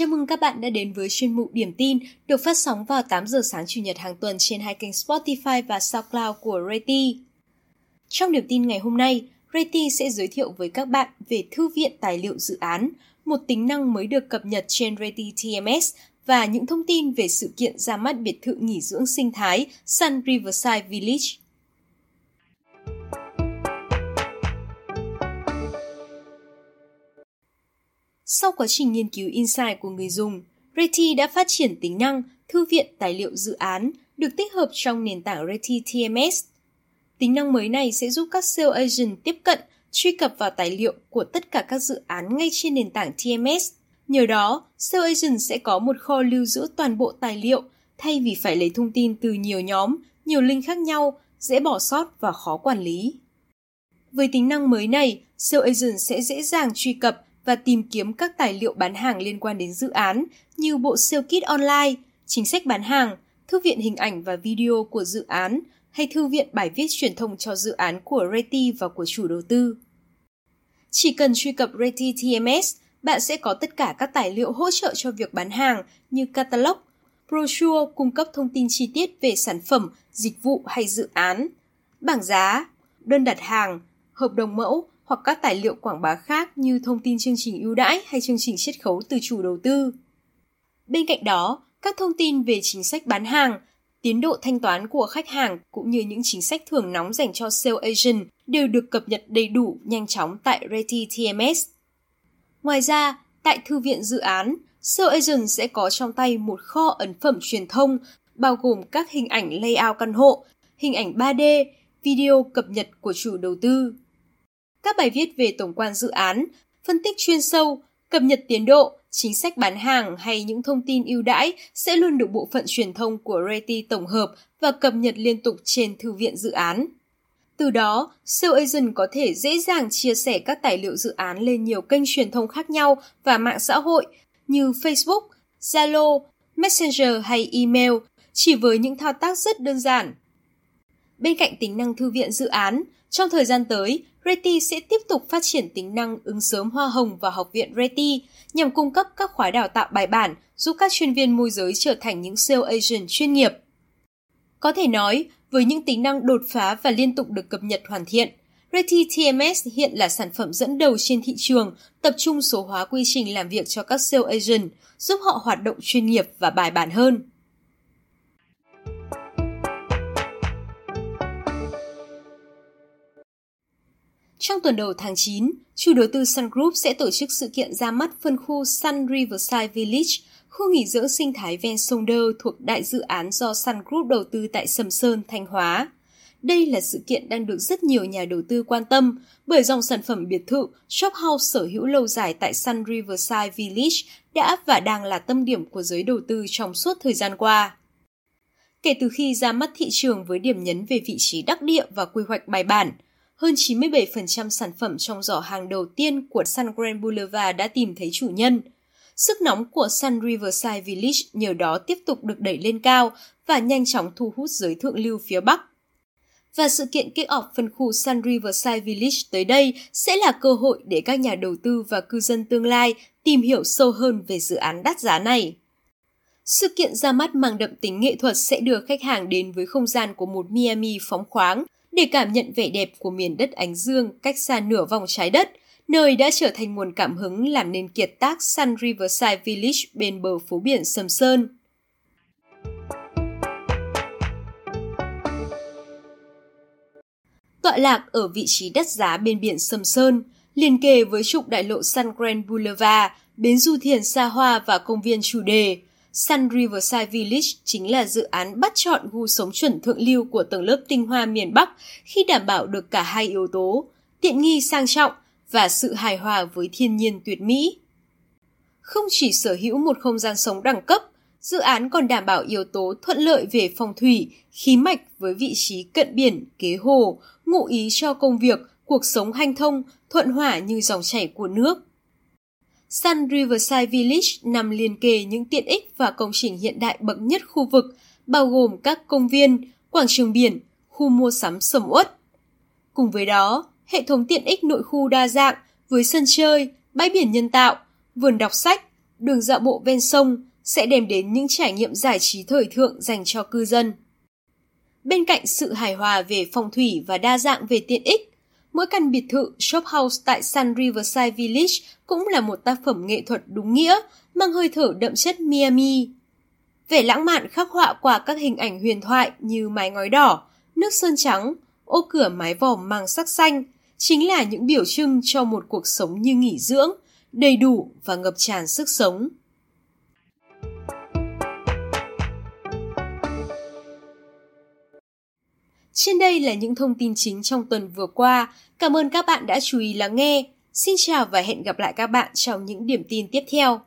Chào mừng các bạn đã đến với chuyên mục Điểm tin được phát sóng vào 8 giờ sáng Chủ nhật hàng tuần trên hai kênh Spotify và SoundCloud của Reti. Trong điểm tin ngày hôm nay, Reti sẽ giới thiệu với các bạn về Thư viện Tài liệu Dự án, một tính năng mới được cập nhật trên Reti TMS và những thông tin về sự kiện ra mắt biệt thự nghỉ dưỡng sinh thái Sun Riverside Village. Sau quá trình nghiên cứu insight của người dùng, Reti đã phát triển tính năng Thư viện Tài liệu Dự án được tích hợp trong nền tảng Reti TMS. Tính năng mới này sẽ giúp các sales agent tiếp cận, truy cập vào tài liệu của tất cả các dự án ngay trên nền tảng TMS. Nhờ đó, sales agent sẽ có một kho lưu giữ toàn bộ tài liệu thay vì phải lấy thông tin từ nhiều nhóm, nhiều link khác nhau, dễ bỏ sót và khó quản lý. Với tính năng mới này, sales agent sẽ dễ dàng truy cập và tìm kiếm các tài liệu bán hàng liên quan đến dự án như bộ siêu kit online, chính sách bán hàng, thư viện hình ảnh và video của dự án hay thư viện bài viết truyền thông cho dự án của Reti và của chủ đầu tư. Chỉ cần truy cập Reti TMS, bạn sẽ có tất cả các tài liệu hỗ trợ cho việc bán hàng như catalog, brochure cung cấp thông tin chi tiết về sản phẩm, dịch vụ hay dự án, bảng giá, đơn đặt hàng, hợp đồng mẫu hoặc các tài liệu quảng bá khác như thông tin chương trình ưu đãi hay chương trình chiết khấu từ chủ đầu tư. Bên cạnh đó, các thông tin về chính sách bán hàng, tiến độ thanh toán của khách hàng cũng như những chính sách thưởng nóng dành cho sale agent đều được cập nhật đầy đủ nhanh chóng tại Reti TMS. Ngoài ra, tại thư viện dự án, sale agent sẽ có trong tay một kho ấn phẩm truyền thông bao gồm các hình ảnh layout căn hộ, hình ảnh 3D, video cập nhật của chủ đầu tư. Các bài viết về tổng quan dự án, phân tích chuyên sâu, cập nhật tiến độ, chính sách bán hàng hay những thông tin ưu đãi sẽ luôn được bộ phận truyền thông của Reti tổng hợp và cập nhật liên tục trên thư viện dự án. Từ đó, sale agent có thể dễ dàng chia sẻ các tài liệu dự án lên nhiều kênh truyền thông khác nhau và mạng xã hội như Facebook, Zalo, Messenger hay email chỉ với những thao tác rất đơn giản. Bên cạnh tính năng thư viện dự án, trong thời gian tới, Reti sẽ tiếp tục phát triển tính năng ứng sớm hoa hồng vào Học viện Reti nhằm cung cấp các khóa đào tạo bài bản giúp các chuyên viên môi giới trở thành những sale agent chuyên nghiệp. Có thể nói, với những tính năng đột phá và liên tục được cập nhật hoàn thiện, Reti TMS hiện là sản phẩm dẫn đầu trên thị trường, tập trung số hóa quy trình làm việc cho các sale agent, giúp họ hoạt động chuyên nghiệp và bài bản hơn. Trong tuần đầu tháng 9, chủ đầu tư Sun Group sẽ tổ chức sự kiện ra mắt phân khu Sun Riverside Village, khu nghỉ dưỡng sinh thái ven sông Đơ thuộc đại dự án do Sun Group đầu tư tại Sầm Sơn, Thanh Hóa. Đây là sự kiện đang được rất nhiều nhà đầu tư quan tâm bởi dòng sản phẩm biệt thự shop house sở hữu lâu dài tại Sun Riverside Village đã và đang là tâm điểm của giới đầu tư trong suốt thời gian qua. Kể từ khi ra mắt thị trường với điểm nhấn về vị trí đắc địa và quy hoạch bài bản – hơn 97% sản phẩm trong giỏ hàng đầu tiên của Sun Grand Boulevard đã tìm thấy chủ nhân. Sức nóng của Sun Riverside Village nhờ đó tiếp tục được đẩy lên cao và nhanh chóng thu hút giới thượng lưu phía Bắc. Và sự kiện kick off phân khu Sun Riverside Village tới đây sẽ là cơ hội để các nhà đầu tư và cư dân tương lai tìm hiểu sâu hơn về dự án đắt giá này. Sự kiện ra mắt mang đậm tính nghệ thuật sẽ đưa khách hàng đến với không gian của một Miami phóng khoáng, để cảm nhận vẻ đẹp của miền đất ánh dương cách xa nửa vòng trái đất, nơi đã trở thành nguồn cảm hứng làm nên kiệt tác Sun Riverside Village bên bờ phố biển Sầm Sơn. Tọa lạc ở vị trí đất giá bên biển Sầm Sơn, liền kề với trục đại lộ Sun Grand Boulevard, bến du thuyền xa hoa và công viên chủ đề – Sun Riverside Village chính là dự án bắt chọn gu sống chuẩn thượng lưu của tầng lớp tinh hoa miền Bắc khi đảm bảo được cả hai yếu tố, tiện nghi sang trọng và sự hài hòa với thiên nhiên tuyệt mỹ. Không chỉ sở hữu một không gian sống đẳng cấp, dự án còn đảm bảo yếu tố thuận lợi về phong thủy, khí mạch với vị trí cận biển, kế hồ, ngụ ý cho công việc, cuộc sống hanh thông, thuận hỏa như dòng chảy của nước. Sun Riverside Village nằm liền kề những tiện ích và công trình hiện đại bậc nhất khu vực, bao gồm các công viên, quảng trường biển, khu mua sắm sầm uất. Cùng với đó, hệ thống tiện ích nội khu đa dạng với sân chơi, bãi biển nhân tạo, vườn đọc sách, đường dạo bộ ven sông sẽ đem đến những trải nghiệm giải trí thời thượng dành cho cư dân. Bên cạnh sự hài hòa về phong thủy và đa dạng về tiện ích, mỗi căn biệt thự shop house tại Sun Riverside Village cũng là một tác phẩm nghệ thuật đúng nghĩa, mang hơi thở đậm chất Miami. Vẻ lãng mạn khắc họa qua các hình ảnh huyền thoại như mái ngói đỏ, nước sơn trắng, ô cửa mái vòm mang sắc xanh, chính là những biểu trưng cho một cuộc sống như nghỉ dưỡng, đầy đủ và ngập tràn sức sống. Trên đây là những thông tin chính trong tuần vừa qua. Cảm ơn các bạn đã chú ý lắng nghe. Xin chào và hẹn gặp lại các bạn trong những điểm tin tiếp theo.